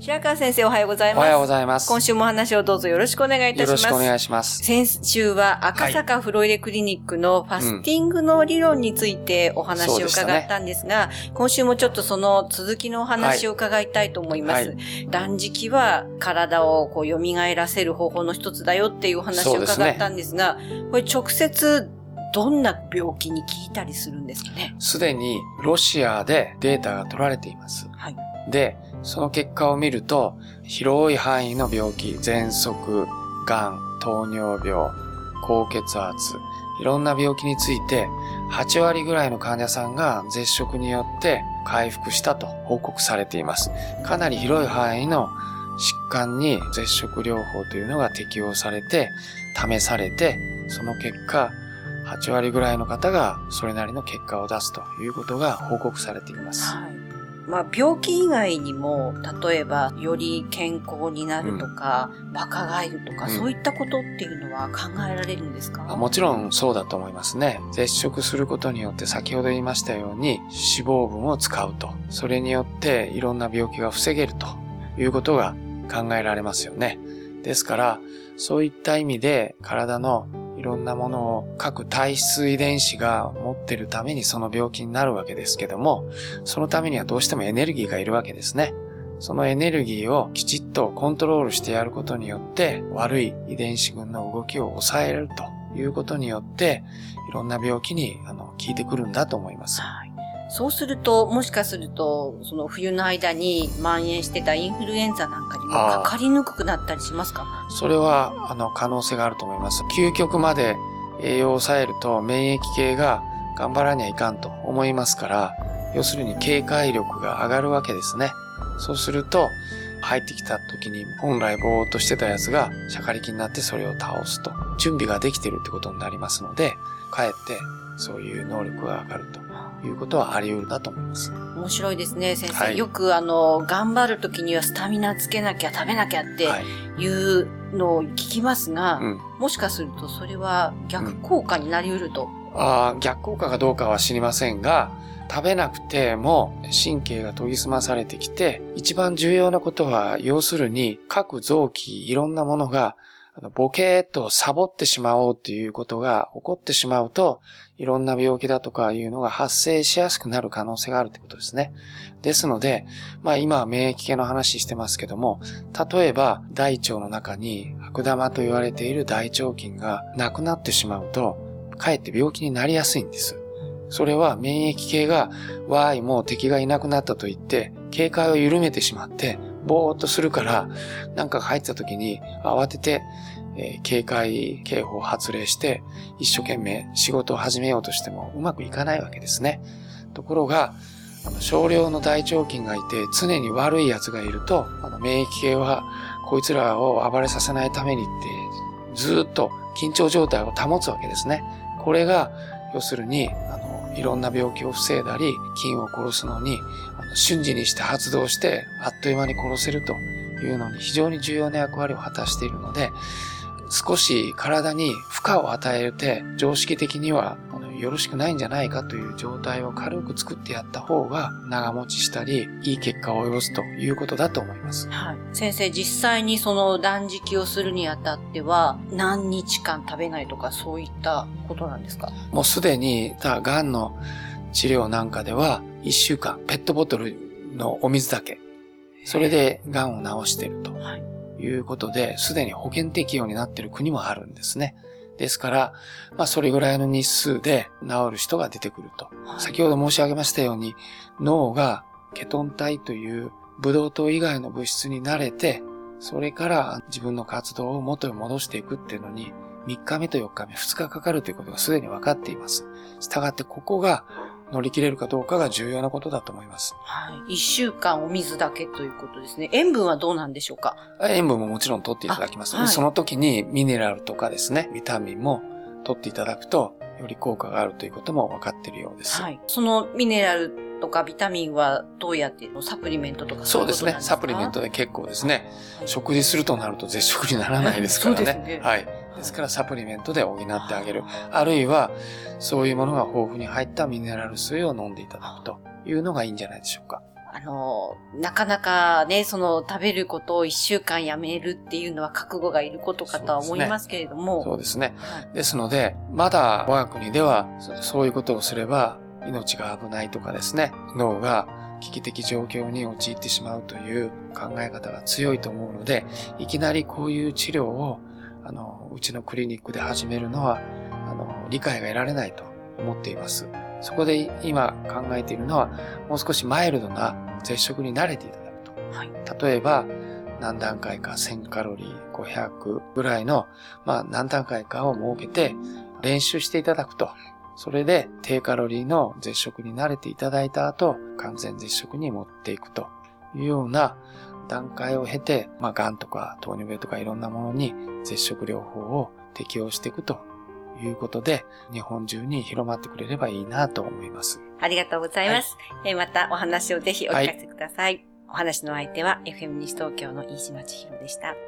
白川先生おはようございますおはようございます。今週もお話をどうぞよろしくお願いいたしますよろしくお願いします。先週は赤坂フロイデクリニックのファスティングの理論についてお話を伺ったんですが、今週もちょっとその続きのお話を伺いたいと思います。は断食は体をこう蘇らせる方法の一つだよっていうお話を伺ったんですが、これ直接どんな病気に効いたりするんですかね？すでにロシアでデータが取られています。はい。で、その結果を見ると、広い範囲の病気、喘息、がん、糖尿病、高血圧、いろんな病気について、8割ぐらいの患者さんが絶食によって回復したと報告されています。かなり広い範囲の疾患に絶食療法というのが適用されて、試されて、その結果、8割ぐらいの方がそれなりの結果を出すということが報告されています。はい。まあ、病気以外にも、例えば、より健康になるとか、若返るとか、うんそういったことっていうのは考えられるんですか、あもちろんそうだと思いますね。絶食することによって先ほど言いましたように脂肪分を使うと。それによっていろんな病気が防げるということが考えられますよね。ですから、そういった意味で体のいろんなものを各体質遺伝子が持ってるためにその病気になるわけですけども、そのためにはどうしてもエネルギーがいるわけですね。そのエネルギーをきちっとコントロールしてやることによって悪い遺伝子群の動きを抑えるということによっていろんな病気にあの効いてくるんだと思います。はい。そうすると、もしかすると、その冬の間に蔓延してたインフルエンザなんかにもかかりにくくなったりしますか？それはあの可能性があると思います。究極まで栄養を抑えると免疫系が頑張らにはいかんと思いますから、要するに警戒力が上がるわけですね。そうすると、入ってきた時に本来ぼーっとしてたやつがシャカリキになってそれを倒すと。準備ができてるってことになりますので、かえってそういう能力が上がるということはあり得るなと思います。面白いですね、先生。はいよくあの、頑張る時にはスタミナつけなきゃ食べなきゃってはい。いうのを聞きますが、うん。もしかするとそれは逆効果になり得ると。あー逆効果かどうかは知りませんが、食べなくても神経が研ぎ澄まされてきて、一番重要なことは、要するに各臓器、いろんなものが、あのボケーっとサボってしまおうっていうことが起こってしまうと、いろんな病気だとかいうのが発生しやすくなる可能性があるってことですね。ですので、まあ今は免疫系の話してますけども、例えば大腸の中に悪玉と言われている大腸菌がなくなってしまうと、かえって病気になりやすいんです。それは免疫系が、わーい、もう敵がいなくなったと言って、警戒を緩めてしまって、ぼーっとするから、なんか入った時に慌てて、えー警戒警報を発令して、一生懸命仕事を始めようとしてもうまくいかないわけですね。ところが、あの少量の大腸菌がいて、常に悪い奴がいると、あの免疫系は、こいつらを暴れさせないためにって、ずっと緊張状態を保つわけですね。これが、要するに、いろんな病気を防いだり、菌を殺すのに、あの瞬時にして発動して、あっという間に殺せるというのに非常に重要な役割を果たしているので、少し体に負荷を与えて、常識的にはよろしくないんじゃないかという状態を軽く作ってやった方が長持ちしたり、いい結果を及ぼすということだと思います。はい。先生、実際にその断食をするにあたっては、何日間食べないとかそういったことなんですか？もうすでに、た癌の治療なんかでは、1週間、ペットボトルのお水だけ、それで癌を治しているとはい。いうことで、すでに保険適用になっている国もあるんですね。ですから、まあそれぐらいの日数で治る人が出てくると。はい先ほど申し上げましたように、脳がケトン体というブドウ糖以外の物質に慣れて、それから自分の活動を元に戻していくっていうのに、3日目と4日目、2日かかるということがすでに分かっています。したがってここが乗り切れるかどうかが重要なことだと思います。はい。1週間お水だけということですね。塩分はどうなんでしょうか？塩分ももちろん取っていただきます。はい、その時にミネラルとかですね、ビタミンも取っていただくと、より効果があるということも分かっているようです。はい。そのミネラルとかビタミンはどうやってサプリメントとかそうですね。サプリメントで結構ですね。食事するとなると絶食にならないですからね。そうですね。はい。ですからサプリメントで補ってあげる。あるいは、そういうものが豊富に入ったミネラル水を飲んでいただくというのがいいんじゃないでしょうか。あの、なかなかね、その食べることを一週間やめるっていうのは覚悟がいることかとは思いますけれども。そうですね。ですねですので、まだ我が国ではそういうことをすれば命が危ないとかですね、脳が危機的状況に陥ってしまうという考え方が強いと思うので、いきなりこういう治療を、あの、うちのクリニックで始めるのは、あの、理解が得られないと思っています。そこで今考えているのは、もう少しマイルドな絶食に慣れていただくと。はい、例えば、何段階か1000カロリー、500ぐらいの、まあ何段階かを設けて練習していただくと。それで低カロリーの絶食に慣れていただいた後、完全絶食に持っていくというような段階を経て、まあ、癌とか糖尿病とかいろんなものに絶食療法を適用していくということで、日本中に広まってくれればいいなと思います。ありがとうございます。はい、えまたお話をぜひお聞かせください。はい、お話の相手は FM 西東京の飯島千尋でした。